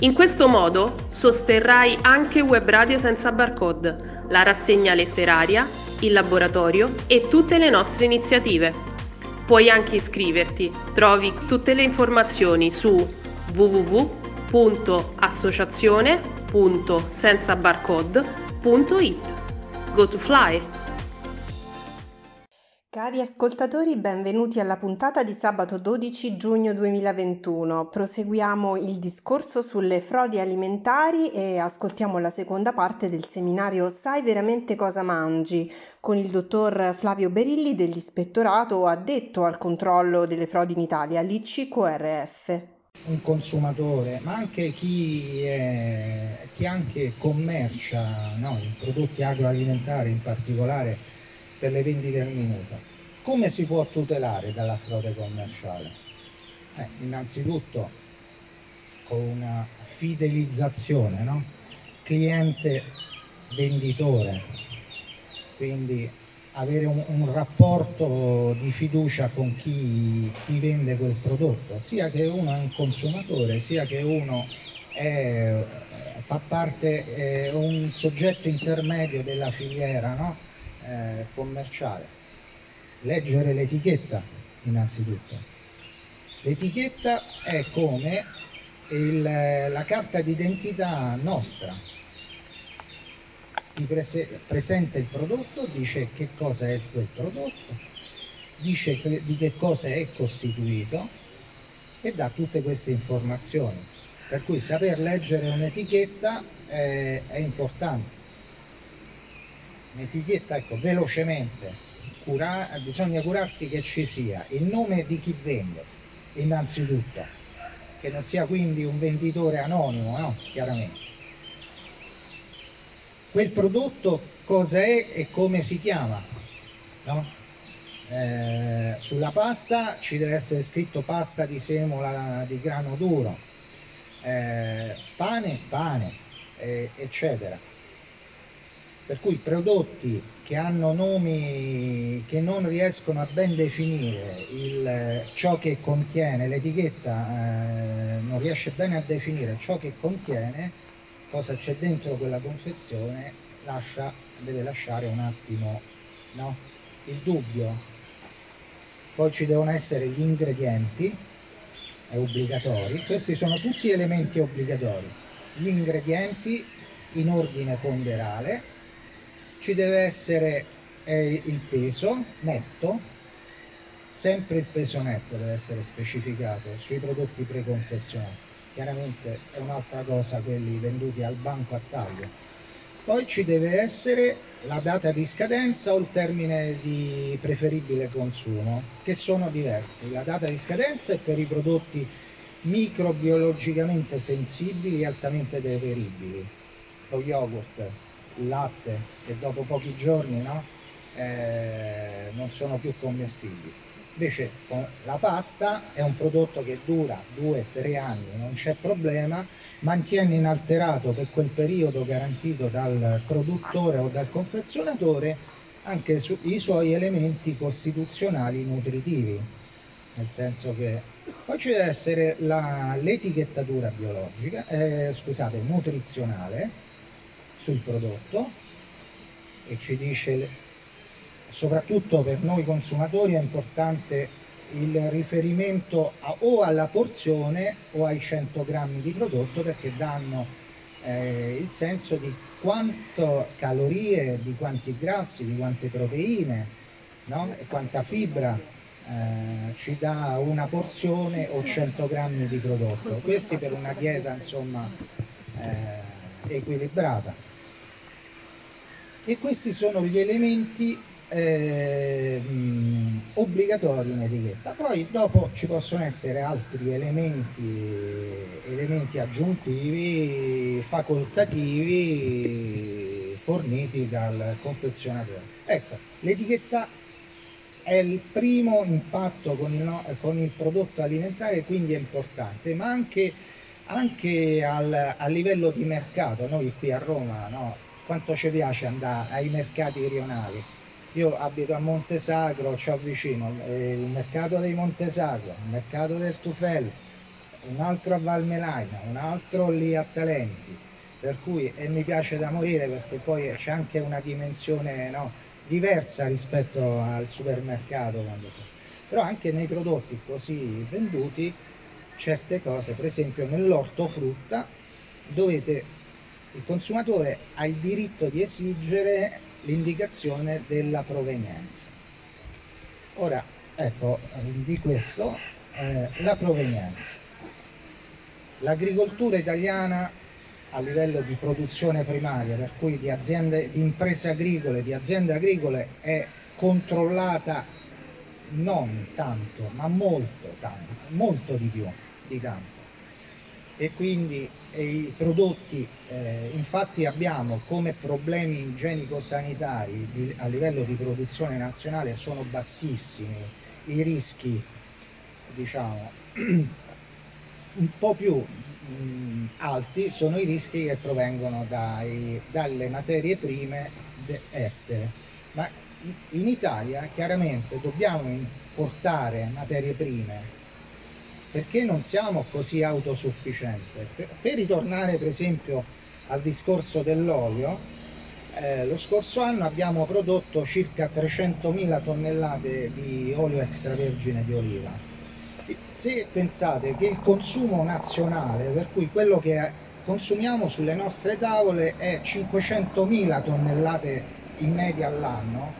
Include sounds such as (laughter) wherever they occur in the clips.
In questo modo sosterrai anche Web Radio senza barcode la rassegna letteraria, il laboratorio e tutte le nostre iniziative. Puoi anche iscriverti, trovi tutte le informazioni su www.associazione.senzabarcode.it. Go to fly! Cari ascoltatori, benvenuti alla puntata di sabato 12 giugno 2021. Proseguiamo il discorso sulle frodi alimentari e ascoltiamo la seconda parte del seminario Sai veramente cosa mangi con il dottor Flavio Berilli dell'Ispettorato addetto al controllo delle frodi in Italia, l'ICQRF. Un consumatore, ma anche chi, è, chi anche commercia no, i prodotti agroalimentari in particolare per le vendite al minuto. Come si può tutelare dalla frode commerciale? Eh, innanzitutto con una fidelizzazione, no? cliente-venditore, quindi avere un, un, rapporto di fiducia con chi, chi, vende quel prodotto, sia che uno è un consumatore, sia che uno è, fa parte, è un soggetto intermedio della filiera no? Eh, commerciale leggere l'etichetta innanzitutto. L'etichetta è come il, la carta d'identità nostra. Ti prese, presenta il prodotto, dice che cosa è quel prodotto, dice che, di che cosa è costituito e dà tutte queste informazioni. Per cui saper leggere un'etichetta è, è importante. Un'etichetta, ecco, velocemente, cura, bisogna curarsi che ci sia il nome di chi vende, innanzitutto, che non sia quindi un venditore anonimo, no? Chiaramente. Quel prodotto cosa è e come si chiama, no? eh, sulla pasta ci deve essere scritto pasta di semola di grano duro, eh, pane, pane, eh, eccetera. Per cui prodotti che hanno nomi che non riescono a ben definire il, ciò che contiene, l'etichetta eh, non riesce bene a definire ciò che contiene, cosa c'è dentro quella confezione, lascia, deve lasciare un attimo no? il dubbio. Poi ci devono essere gli ingredienti, è obbligatori, questi sono tutti elementi obbligatori. Gli ingredienti in ordine ponderale, ci deve essere eh, il peso netto, sempre il peso netto deve essere specificato sui prodotti preconfezionati. Chiaramente è un'altra cosa quelli venduti al banco a taglio. Poi ci deve essere la data di scadenza o il termine di preferibile consumo, che sono diversi. La data di scadenza è per i prodotti microbiologicamente sensibili e altamente deperibili. Lo yogurt, latte che dopo pochi giorni no, eh, non sono più commestibili. Invece la pasta è un prodotto che dura 2-3 anni, non c'è problema, mantiene inalterato per quel periodo garantito dal produttore o dal confezionatore anche su, i suoi elementi costituzionali nutritivi, nel senso che poi ci deve essere l'etichettatura biologica, eh, scusate, nutrizionale, sul prodotto e ci dice soprattutto per noi consumatori è importante il riferimento a, o alla porzione o ai 100 grammi di prodotto perché danno eh, il senso di quanto calorie, di quanti grassi, di quante proteine no? e quanta fibra eh, ci dà una porzione o 100 grammi di prodotto. Questi per una dieta insomma eh, equilibrata. E questi sono gli elementi eh, obbligatori in etichetta. Poi dopo ci possono essere altri elementi, elementi aggiuntivi, facoltativi forniti dal confezionatore. Ecco, l'etichetta è il primo impatto con il, con il prodotto alimentare, quindi è importante, ma anche, anche al, a livello di mercato, noi qui a Roma, no? Quanto ci piace andare ai mercati rionali io abito a Montesagro, ho vicino il mercato dei Montesagro, il mercato del Tufel, un altro a Valmelaina, un altro lì a Talenti, per cui e mi piace da morire perché poi c'è anche una dimensione no, diversa rispetto al supermercato. Però anche nei prodotti così venduti certe cose, per esempio nell'ortofrutta dovete, il consumatore ha il diritto di esigere l'indicazione della provenienza. Ora, ecco, di questo eh, la provenienza. L'agricoltura italiana a livello di produzione primaria, per cui di aziende, di imprese agricole, di aziende agricole, è controllata non tanto, ma molto tanto, molto di più di tanto e quindi i prodotti, eh, infatti abbiamo come problemi igienico-sanitari a livello di produzione nazionale sono bassissimi, i rischi diciamo (clears throat) un po' più mh, alti sono i rischi che provengono dai, dalle materie prime estere, ma in Italia chiaramente dobbiamo importare materie prime perché non siamo così autosufficienti. Per, per ritornare per esempio al discorso dell'olio, eh, lo scorso anno abbiamo prodotto circa 300.000 tonnellate di olio extravergine di oliva. Se pensate che il consumo nazionale, per cui quello che consumiamo sulle nostre tavole è 500.000 tonnellate in media all'anno,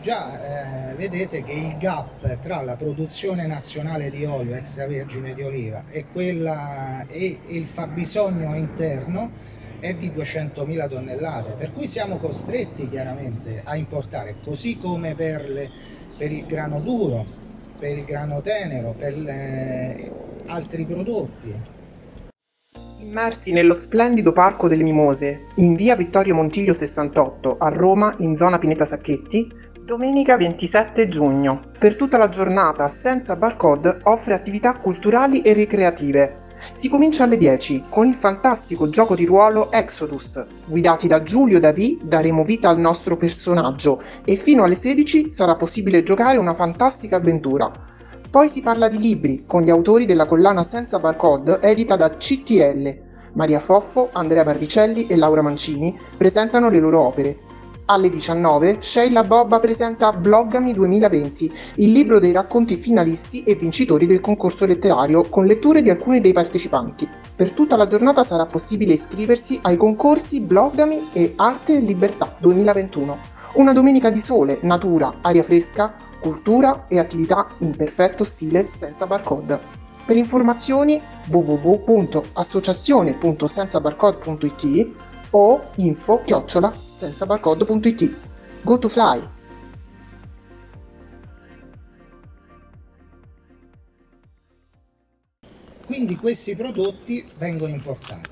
già eh, vedete che il gap tra la produzione nazionale di olio extravergine di oliva e, quella, e, e il fabbisogno interno è di 200.000 tonnellate, per cui siamo costretti chiaramente a importare, così come per, le, per il grano duro, per il grano tenero, per le, altri prodotti. Immersi nello splendido Parco delle Mimose, in via Vittorio Montiglio 68, a Roma, in zona Pineta Sacchetti, Domenica 27 giugno. Per tutta la giornata Senza Barcode offre attività culturali e ricreative. Si comincia alle 10 con il fantastico gioco di ruolo Exodus. Guidati da Giulio Davì daremo vita al nostro personaggio e fino alle 16 sarà possibile giocare una fantastica avventura. Poi si parla di libri con gli autori della collana Senza Barcode edita da CTL. Maria Foffo, Andrea Barricelli e Laura Mancini presentano le loro opere alle 19 Sheila Bobba presenta Bloggami 2020, il libro dei racconti finalisti e vincitori del concorso letterario con letture di alcuni dei partecipanti. Per tutta la giornata sarà possibile iscriversi ai concorsi Bloggami e Arte e Libertà 2021. Una domenica di sole, natura, aria fresca, cultura e attività in perfetto stile senza barcode. Per informazioni www.associazione.senzabarcode.it o info chiocciola senza barcode.it. Go to fly! Quindi questi prodotti vengono importati.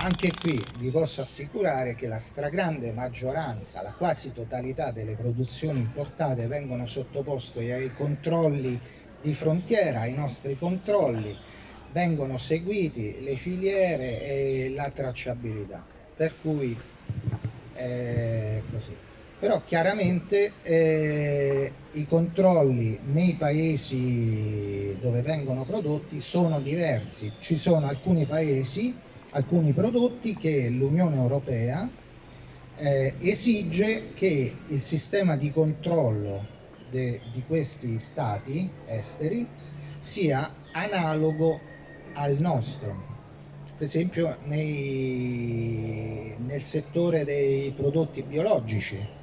Anche qui vi posso assicurare che la stragrande maggioranza, la quasi totalità delle produzioni importate vengono sottoposte ai controlli di frontiera, ai nostri controlli, vengono seguiti le filiere e la tracciabilità. Per cui eh, così. Però chiaramente eh, i controlli nei paesi dove vengono prodotti sono diversi. Ci sono alcuni paesi, alcuni prodotti che l'Unione Europea eh, esige che il sistema di controllo de, di questi stati esteri sia analogo al nostro per esempio nei, nel settore dei prodotti biologici.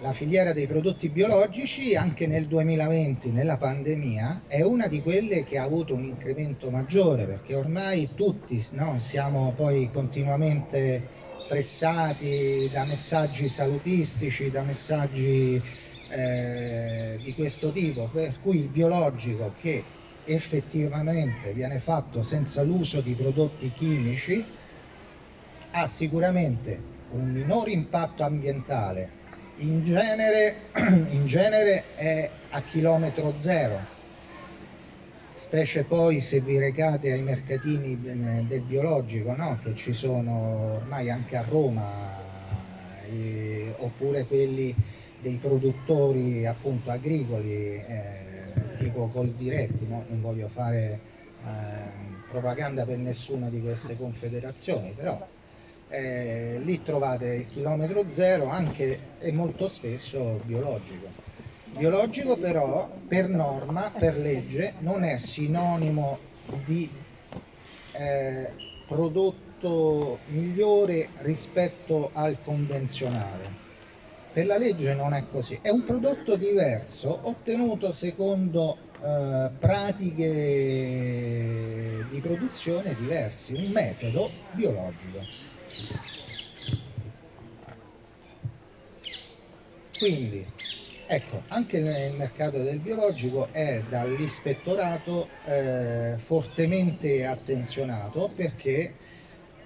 la filiera dei prodotti biologici anche nel 2020, nella pandemia, è una di quelle che ha avuto un incremento maggiore perché ormai tutti no, siamo poi continuamente pressati da messaggi salutistici, da messaggi eh, di questo tipo, per cui il biologico che effettivamente viene fatto senza l'uso di prodotti chimici ha sicuramente un minore impatto ambientale in genere, (clears throat) in genere è a chilometro zero, specie poi se vi recate ai mercatini del biologico, no? che ci sono ormai anche a Roma, eh, oppure quelli dei produttori appunto agricoli, eh, tipo Coldiretti, no? non voglio fare eh, propaganda per nessuna di queste confederazioni, però eh, lì trovate il chilometro zero anche e molto spesso biologico. Biologico però per norma, per legge, non è sinonimo di eh, prodotto migliore rispetto al convenzionale. Per la legge non è così, è un prodotto diverso ottenuto secondo eh, pratiche di produzione diversi, un metodo biologico. Quindi, ecco, anche nel mercato del biologico è dall'ispettorato eh, fortemente attenzionato perché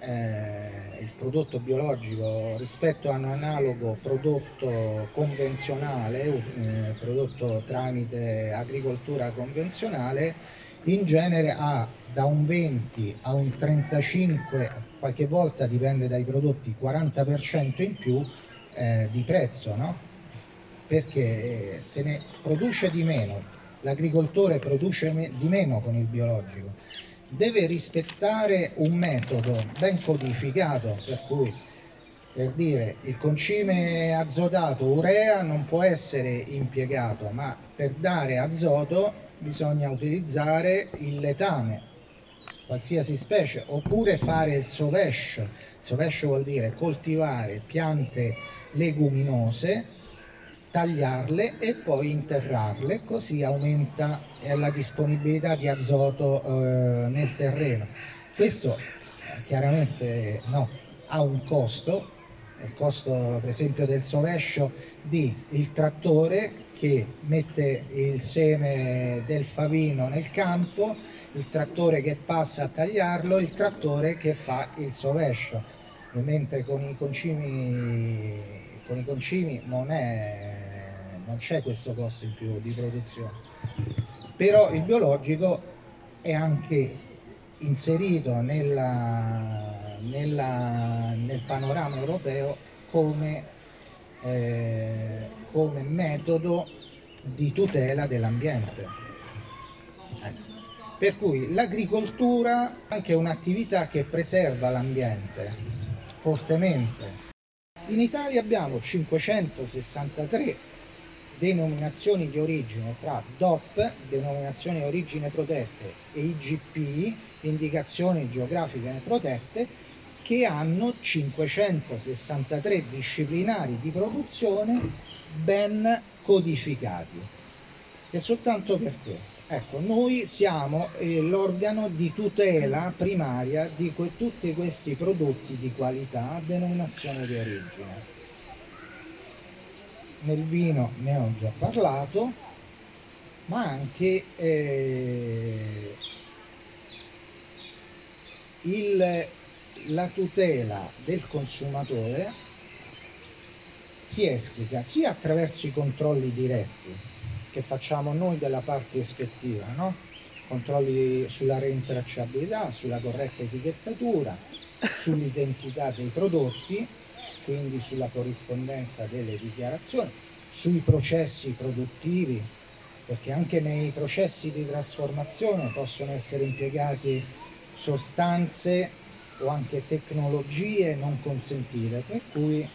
eh, il prodotto biologico rispetto a un analogo prodotto convenzionale, eh, prodotto tramite agricoltura convenzionale, in genere ha da un 20 a un 35, qualche volta dipende dai prodotti, 40% in più eh, di prezzo, no? Perché eh, se ne produce di meno, l'agricoltore produce di meno con il biologico, deve rispettare un metodo ben codificato, per cui per dire il concime azotato urea non può essere impiegato, ma per dare azoto bisogna utilizzare il letame, qualsiasi specie, oppure fare il sovescio. Sovescio vuol dire coltivare piante leguminose, tagliarle e poi interrarle, così aumenta eh, la disponibilità di azoto eh, nel terreno. Questo eh, chiaramente no, ha un costo, il costo per esempio del sovescio di il trattore che mette il seme del favino nel campo, il trattore che passa a tagliarlo, il trattore che fa il sovescio, mentre con i concimi, con i concimi non, è, non c'è questo costo in più di produzione. Però il biologico è anche inserito nella, nella, nel panorama europeo come eh, come metodo di tutela dell'ambiente. Ecco. Per cui l'agricoltura è anche un'attività che preserva l'ambiente fortemente. In Italia abbiamo 563 denominazioni di origine tra DOP, denominazioni di origine protette, e IGP, indicazioni geografiche protette, che hanno 563 disciplinari di produzione ben codificati. E soltanto per questo. Ecco, noi siamo eh, l'organo di tutela primaria di que- tutti questi prodotti di qualità denominazione di origine. Nel vino ne ho già parlato, ma anche eh, il la tutela del consumatore si esplica sia attraverso i controlli diretti che facciamo noi della parte ispettiva, no? controlli sulla rintracciabilità, sulla corretta etichettatura, (laughs) sull'identità dei prodotti, quindi sulla corrispondenza delle dichiarazioni, sui processi produttivi, perché anche nei processi di trasformazione possono essere impiegati sostanze o anche tecnologie non consentite, per cui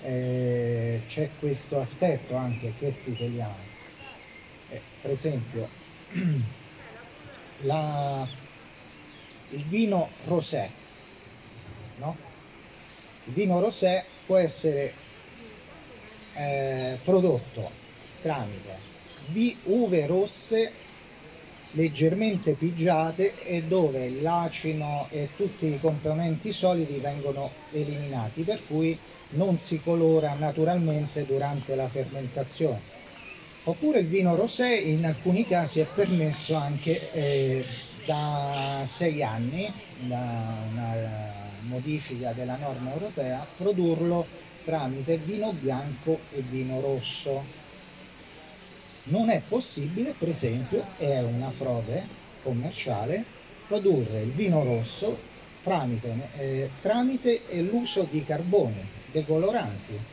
eh, c'è questo aspetto anche che tuteliamo. Eh, per esempio, (clears throat) la, il vino rosé, no? Vino rosé può essere eh, prodotto tramite uve rosse leggermente pigiate e dove l'acino e tutti i componenti solidi vengono eliminati, per cui non si colora naturalmente durante la fermentazione. Oppure il vino rosé in alcuni casi è permesso anche eh, da sei anni, da una modifica della norma europea, produrlo tramite vino bianco e vino rosso non è possibile, per esempio, è una frode commerciale, produrre il vino rosso tramite, eh, tramite l'uso di carboni decoloranti.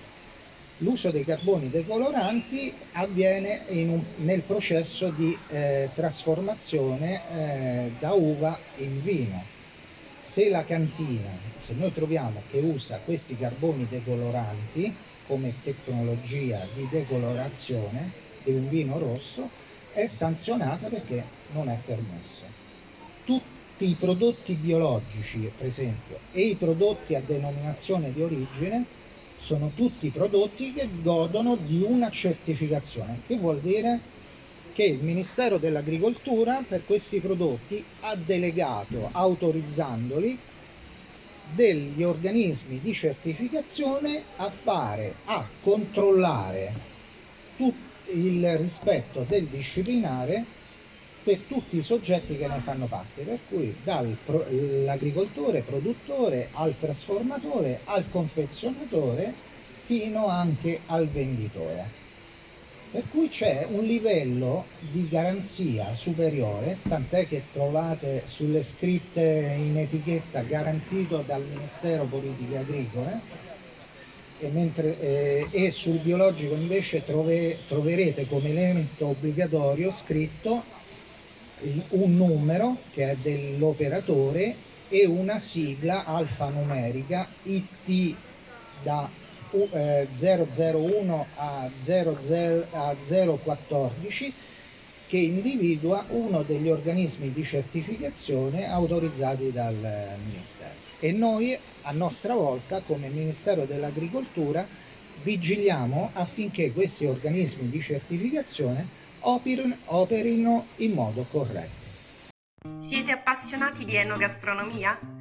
L'uso dei carboni decoloranti avviene un, nel processo di eh, trasformazione eh, da uva in vino. Se la cantina, se noi troviamo che usa questi carboni decoloranti come tecnologia di decolorazione, di un vino rosso è sanzionata perché non è permesso. Tutti i prodotti biologici, per esempio, e i prodotti a denominazione di origine sono tutti prodotti che godono di una certificazione, che vuol dire che il Ministero dell'Agricoltura per questi prodotti ha delegato, autorizzandoli, degli organismi di certificazione a fare, a controllare il rispetto del disciplinare per tutti i soggetti che ne fanno parte, per cui dall'agricoltore, produttore, al trasformatore, al confezionatore, fino anche al venditore. Per cui c'è un livello di garanzia superiore, tant'è che trovate sulle scritte in etichetta garantito dal Ministero Politiche Agricole, e, mentre, eh, e sul biologico invece trove, troverete come elemento obbligatorio scritto un numero che è dell'operatore e una sigla alfanumerica IT da 001 a, 00, a 014 che individua uno degli organismi di certificazione autorizzati dal Ministero e noi a nostra volta come Ministero dell'Agricoltura vigiliamo affinché questi organismi di certificazione operino in modo corretto. Siete appassionati di enogastronomia?